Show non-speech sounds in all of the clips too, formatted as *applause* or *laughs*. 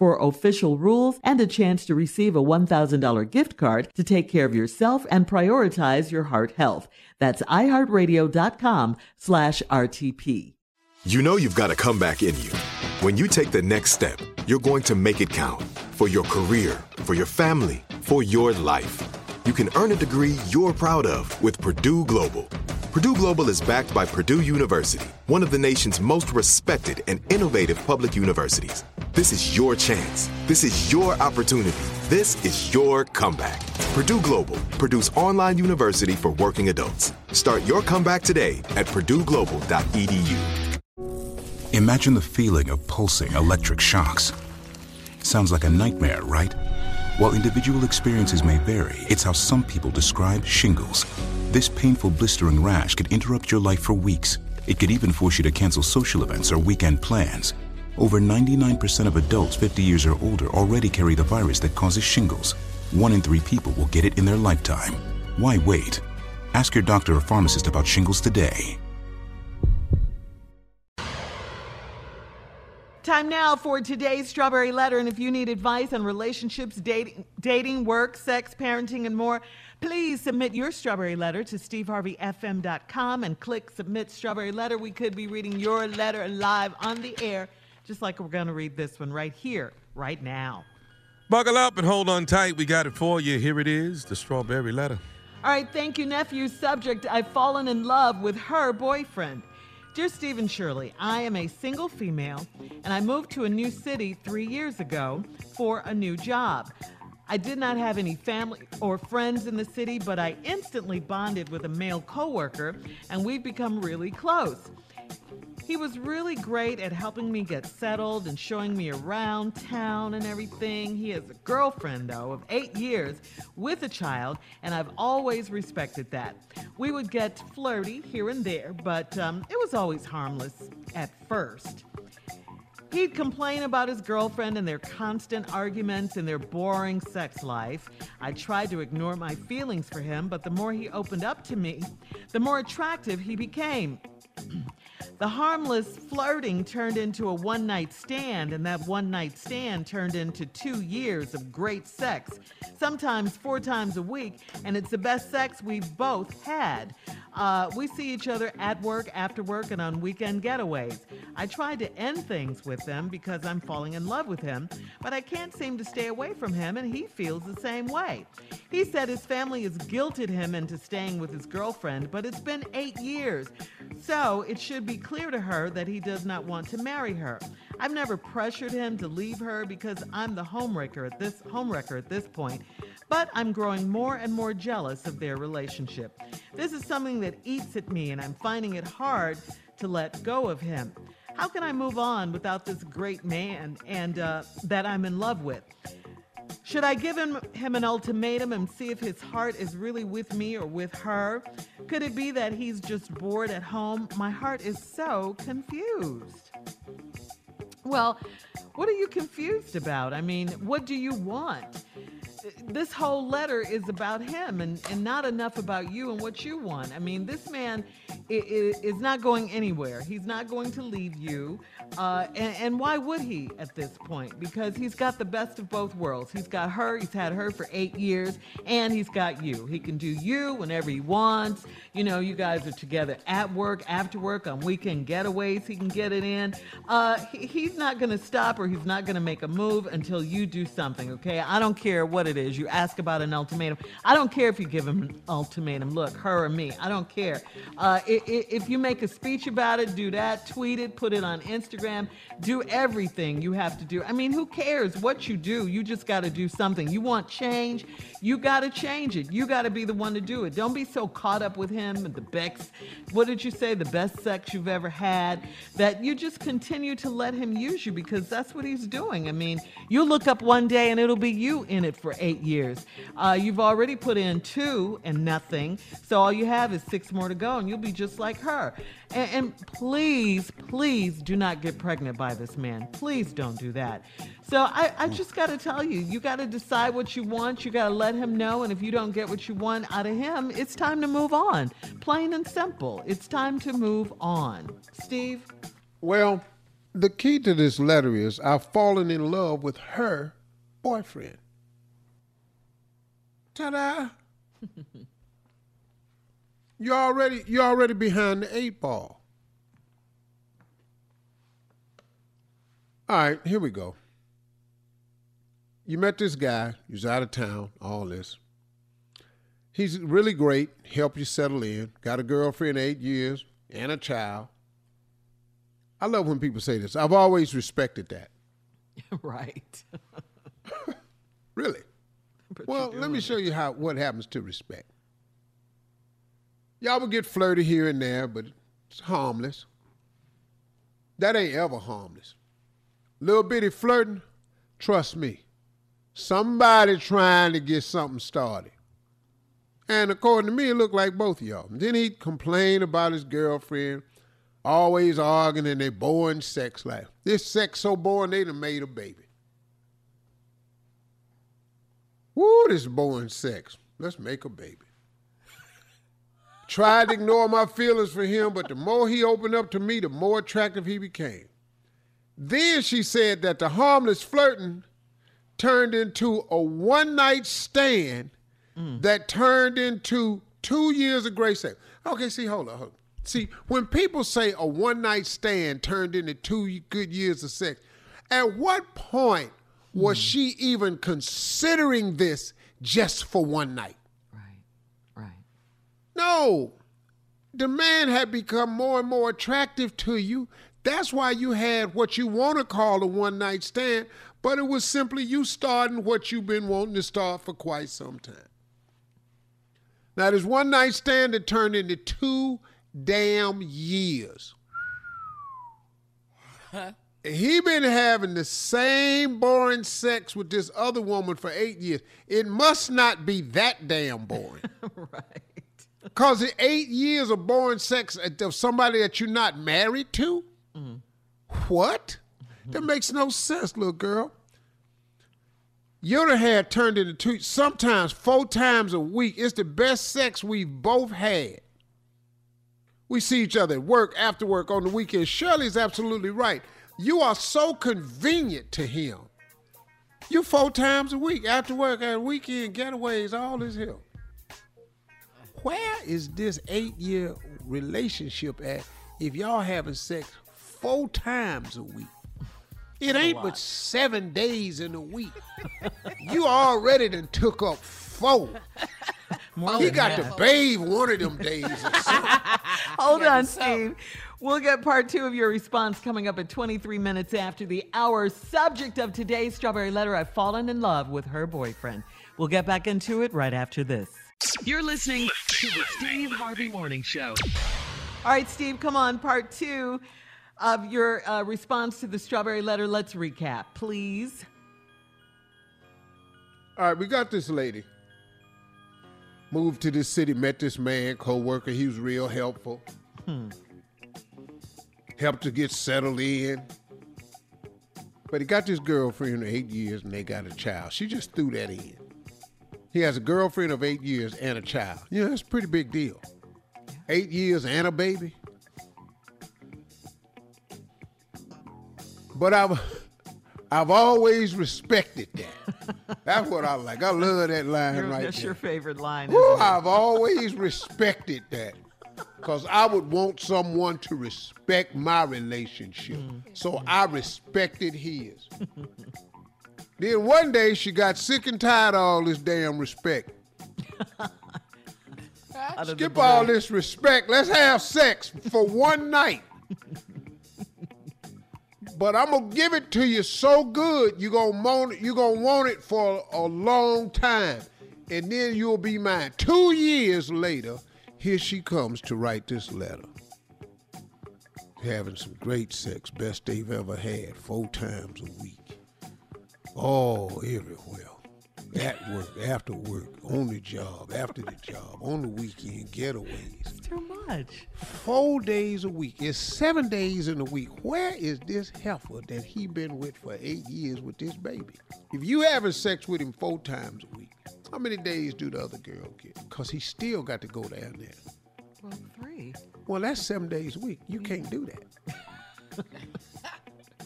for official rules and a chance to receive a $1,000 gift card to take care of yourself and prioritize your heart health. That's iHeartRadio.com slash RTP. You know you've got a comeback in you. When you take the next step, you're going to make it count for your career, for your family, for your life. You can earn a degree you're proud of with Purdue Global. Purdue Global is backed by Purdue University, one of the nation's most respected and innovative public universities. This is your chance. This is your opportunity. This is your comeback. Purdue Global, Purdue's online university for working adults. Start your comeback today at purdueglobal.edu. Imagine the feeling of pulsing electric shocks. Sounds like a nightmare, right? While individual experiences may vary, it's how some people describe shingles. This painful blistering rash could interrupt your life for weeks. It could even force you to cancel social events or weekend plans. Over 99% of adults 50 years or older already carry the virus that causes shingles. One in three people will get it in their lifetime. Why wait? Ask your doctor or pharmacist about shingles today. Time now for today's Strawberry Letter. And if you need advice on relationships, dating, dating, work, sex, parenting, and more, please submit your Strawberry Letter to steveharveyfm.com and click Submit Strawberry Letter. We could be reading your letter live on the air, just like we're going to read this one right here, right now. Buckle up and hold on tight. We got it for you. Here it is the Strawberry Letter. All right, thank you, nephew. Subject I've fallen in love with her boyfriend. Dear Stephen Shirley, I am a single female and I moved to a new city three years ago for a new job. I did not have any family or friends in the city, but I instantly bonded with a male coworker and we've become really close. He was really great at helping me get settled and showing me around town and everything. He has a girlfriend, though, of eight years with a child, and I've always respected that. We would get flirty here and there, but um, it was always harmless at first. He'd complain about his girlfriend and their constant arguments and their boring sex life. I tried to ignore my feelings for him, but the more he opened up to me, the more attractive he became. *clears throat* The harmless flirting turned into a one night stand, and that one night stand turned into two years of great sex, sometimes four times a week, and it's the best sex we've both had. Uh, we see each other at work, after work, and on weekend getaways. I tried to end things with them because I'm falling in love with him, but I can't seem to stay away from him, and he feels the same way. He said his family has guilted him into staying with his girlfriend, but it's been eight years, so it should be clear to her that he does not want to marry her. I've never pressured him to leave her because I'm the homewrecker at this homewrecker at this point, but I'm growing more and more jealous of their relationship. This is something that eats at me and I'm finding it hard to let go of him. How can I move on without this great man and uh, that I'm in love with? Should I give him, him an ultimatum and see if his heart is really with me or with her? Could it be that he's just bored at home? My heart is so confused. Well, What are you confused about? I mean, what do you want? This whole letter is about him and, and not enough about you and what you want. I mean, this man is, is not going anywhere. He's not going to leave you. Uh, and, and why would he at this point? Because he's got the best of both worlds. He's got her, he's had her for eight years, and he's got you. He can do you whenever he wants. You know, you guys are together at work, after work, on weekend getaways. He can get it in. Uh, he, he's not going to stop or he's not going to make a move until you do something, okay? I don't care what it is. You ask about an ultimatum. I don't care if you give him an ultimatum. Look, her or me. I don't care. Uh, if you make a speech about it, do that. Tweet it, put it on Instagram. Do everything you have to do. I mean, who cares what you do? You just got to do something. You want change? You got to change it. You got to be the one to do it. Don't be so caught up with him and the Bex. what did you say, the best sex you've ever had, that you just continue to let him use you because that's what he's doing. I mean, you look up one day and it'll be you in it for eight years. Uh, you've already put in two and nothing, so all you have is six more to go and you'll be just like her. And, and please, please do not get pregnant by this man. Please don't do that. So I, I mm. just got to tell you, you got to decide what you want. You got to let him know. And if you don't get what you want out of him, it's time to move on. Plain and simple. It's time to move on. Steve? Well, the key to this letter is I've fallen in love with her boyfriend. Ta-da! *laughs* you already you already behind the eight ball. All right, here we go. You met this guy, he's out of town, all this. He's really great, helped you settle in, got a girlfriend eight years and a child. I love when people say this. I've always respected that. *laughs* right. *laughs* *laughs* really? But well, let me show you how what happens to respect. Y'all will get flirty here and there, but it's harmless. That ain't ever harmless. Little bitty flirting, trust me. Somebody trying to get something started. And according to me, it looked like both of y'all. then he'd complain about his girlfriend, always arguing in their boring sex life. This sex so boring they done made a baby. Woo, this boring sex. Let's make a baby. Tried to ignore my feelings for him, but the more he opened up to me, the more attractive he became. Then she said that the harmless flirting turned into a one night stand mm. that turned into two years of grace sex. Okay, see, hold on, hold on. See, when people say a one night stand turned into two good years of sex, at what point was mm. she even considering this just for one night? No. The man had become more and more attractive to you. That's why you had what you want to call a one night stand, but it was simply you starting what you've been wanting to start for quite some time. Now, this one night stand that turned into two damn years. he been having the same boring sex with this other woman for eight years. It must not be that damn boring. *laughs* right. Because the eight years of boring sex of somebody that you're not married to? Mm-hmm. What? Mm-hmm. That makes no sense, little girl. Your hair turned into two, sometimes four times a week. It's the best sex we've both had. We see each other at work, after work, on the weekend. Shirley's absolutely right. You are so convenient to him. You four times a week, after work, at weekend, getaways, all this here where is this eight year relationship at if y'all having sex four times a week? It ain't but seven days in a week. you already done took up four. More he got half. to bathe one of them days. *laughs* Hold on, Steve. We'll get part two of your response coming up at 23 minutes after the hour. Subject of today's Strawberry Letter I've fallen in love with her boyfriend. We'll get back into it right after this. You're listening to the Steve Harvey Morning Show. All right, Steve, come on. Part two of your uh, response to the strawberry letter. Let's recap, please. All right, we got this lady. Moved to this city, met this man, co-worker. He was real helpful. Hmm. Helped to get settled in. But he got this girlfriend of eight years and they got a child. She just threw that in. He has a girlfriend of eight years and a child. Yeah, that's a pretty big deal. Eight years and a baby. But I've I've always respected that. *laughs* That's what I like. I love that line Your- right that's there. your favorite line. Woo. I've always respected that. Because I would want someone to respect my relationship. Mm. So I respected his. *laughs* then one day she got sick and tired of all this damn respect. Out of the Skip all this respect. Let's have sex for one night. But I'm gonna give it to you so good, you gonna want it, you gonna want it for a long time, and then you'll be mine. Two years later, here she comes to write this letter. Having some great sex, best they've ever had, four times a week. Oh, everywhere. At work, after work, on the job, after the job, on the weekend, getaways. Too much. Four days a week. It's seven days in a week. Where is this heifer that he been with for eight years with this baby? If you having sex with him four times a week, how many days do the other girl get? Because he still got to go down there. Well, three. Well, that's seven days a week. You can't do that. *laughs*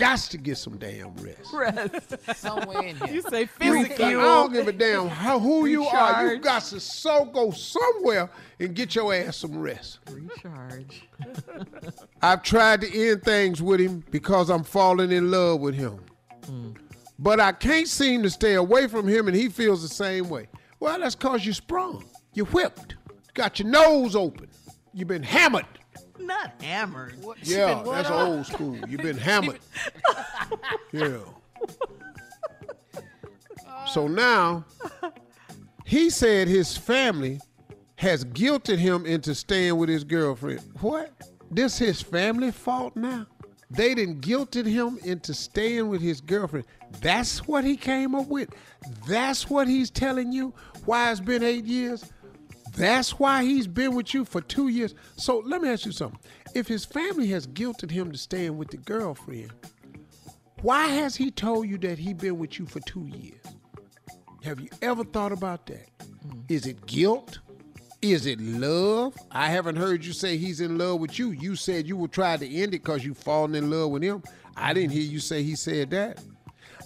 Gots to get some damn rest. Rest. Somewhere in here. you say You- physically. I don't give a damn how, who you are. You Recharge. got to so go somewhere and get your ass some rest. Recharge. *laughs* I've tried to end things with him because I'm falling in love with him. Hmm. But I can't seem to stay away from him and he feels the same way. Well, that's because you sprung. You whipped. Got your nose open. You've been hammered. Not hammered. Yeah, that's old school. You've been *laughs* hammered. yeah. So now, he said his family has guilted him into staying with his girlfriend. What? This his family fault now? They didn't guilted him into staying with his girlfriend. That's what he came up with. That's what he's telling you. Why it's been eight years. That's why he's been with you for two years. So let me ask you something. If his family has guilted him to staying with the girlfriend, why has he told you that he been with you for two years? Have you ever thought about that? Mm. Is it guilt? Is it love? I haven't heard you say he's in love with you. You said you will try to end it because you've fallen in love with him. I didn't hear you say he said that.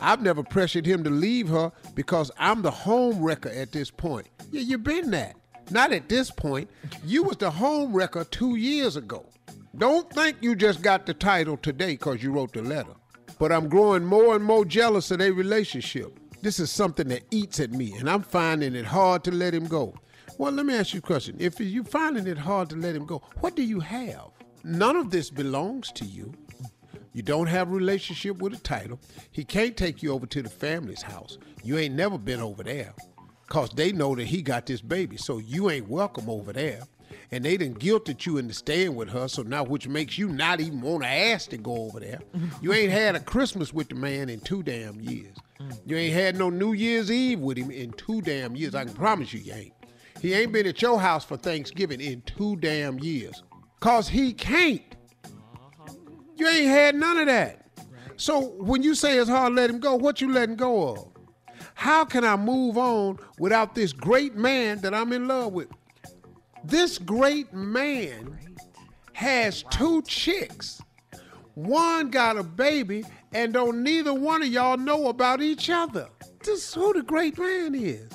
I've never pressured him to leave her because I'm the home wrecker at this point. Yeah, you've been that. Not at this point. You was the home wrecker two years ago. Don't think you just got the title today because you wrote the letter. But I'm growing more and more jealous of their relationship. This is something that eats at me, and I'm finding it hard to let him go. Well, let me ask you a question. If you're finding it hard to let him go, what do you have? None of this belongs to you. You don't have a relationship with a title. He can't take you over to the family's house. You ain't never been over there. Cause they know that he got this baby. So you ain't welcome over there. And they done guilted you into staying with her, so now which makes you not even want to ask to go over there. You ain't had a Christmas with the man in two damn years. You ain't had no New Year's Eve with him in two damn years. I can promise you, you ain't. He ain't been at your house for Thanksgiving in two damn years. Cause he can't. You ain't had none of that. So when you say it's hard let him go, what you letting go of? How can I move on without this great man that I'm in love with? This great man has two chicks. One got a baby, and don't neither one of y'all know about each other. This is who the great man is.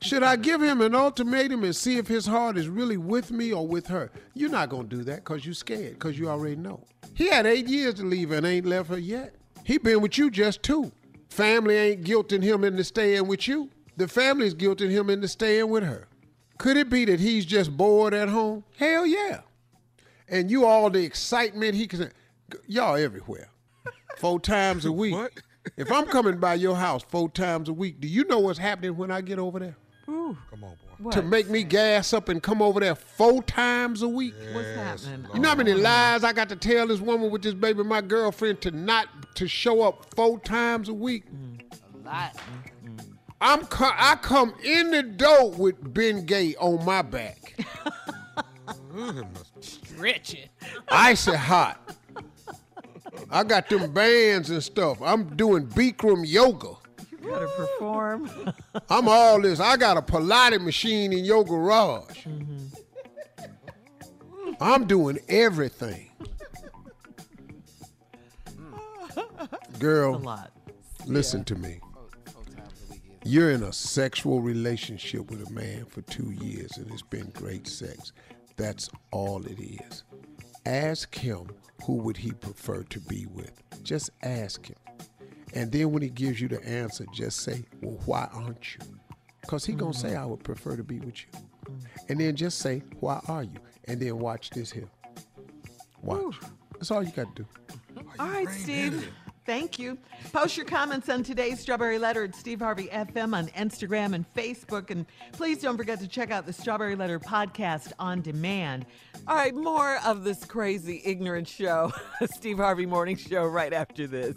Should I give him an ultimatum and see if his heart is really with me or with her? You're not gonna do that because you're scared, because you already know. He had eight years to leave and ain't left her yet. He been with you just two. Family ain't guilting him into staying with you. The family's guilting him into staying with her. Could it be that he's just bored at home? Hell yeah. And you all the excitement he can y'all everywhere. Four times a *laughs* week. What? If I'm coming by your house four times a week, do you know what's happening when I get over there? Come on, boy. What? To make me gas up and come over there four times a week? What's happening? You know how many lies I got to tell this woman with this baby, my girlfriend, to not to show up four times a week? Mm. A lot. I'm co- I come in the door with Ben Gay on my back, *laughs* Stretching. icy hot. I got them bands and stuff. I'm doing Bikram yoga. You gotta perform. *laughs* I'm all this. I got a Pilates machine in your garage. Mm-hmm. I'm doing everything. *laughs* Girl, a lot. listen to me. You're in a sexual relationship with a man for two years and it's been great sex. That's all it is. Ask him who would he prefer to be with. Just ask him. And then when he gives you the answer, just say, well, why aren't you? Because he going to say, mm-hmm. I would prefer to be with you. And then just say, why are you? And then watch this here. Watch. That's all you got to do. All right, Steve. Thank you. Post your comments on today's Strawberry Letter at Steve Harvey FM on Instagram and Facebook. And please don't forget to check out the Strawberry Letter podcast on demand. All right, more of this crazy, ignorant show, *laughs* Steve Harvey Morning Show, right after this.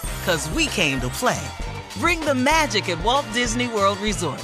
Cause we came to play. Bring the magic at Walt Disney World Resort.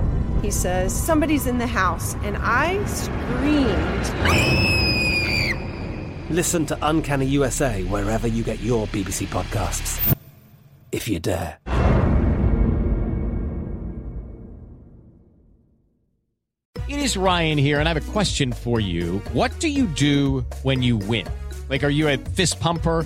He says, Somebody's in the house, and I screamed. Listen to Uncanny USA wherever you get your BBC podcasts, if you dare. It is Ryan here, and I have a question for you. What do you do when you win? Like, are you a fist pumper?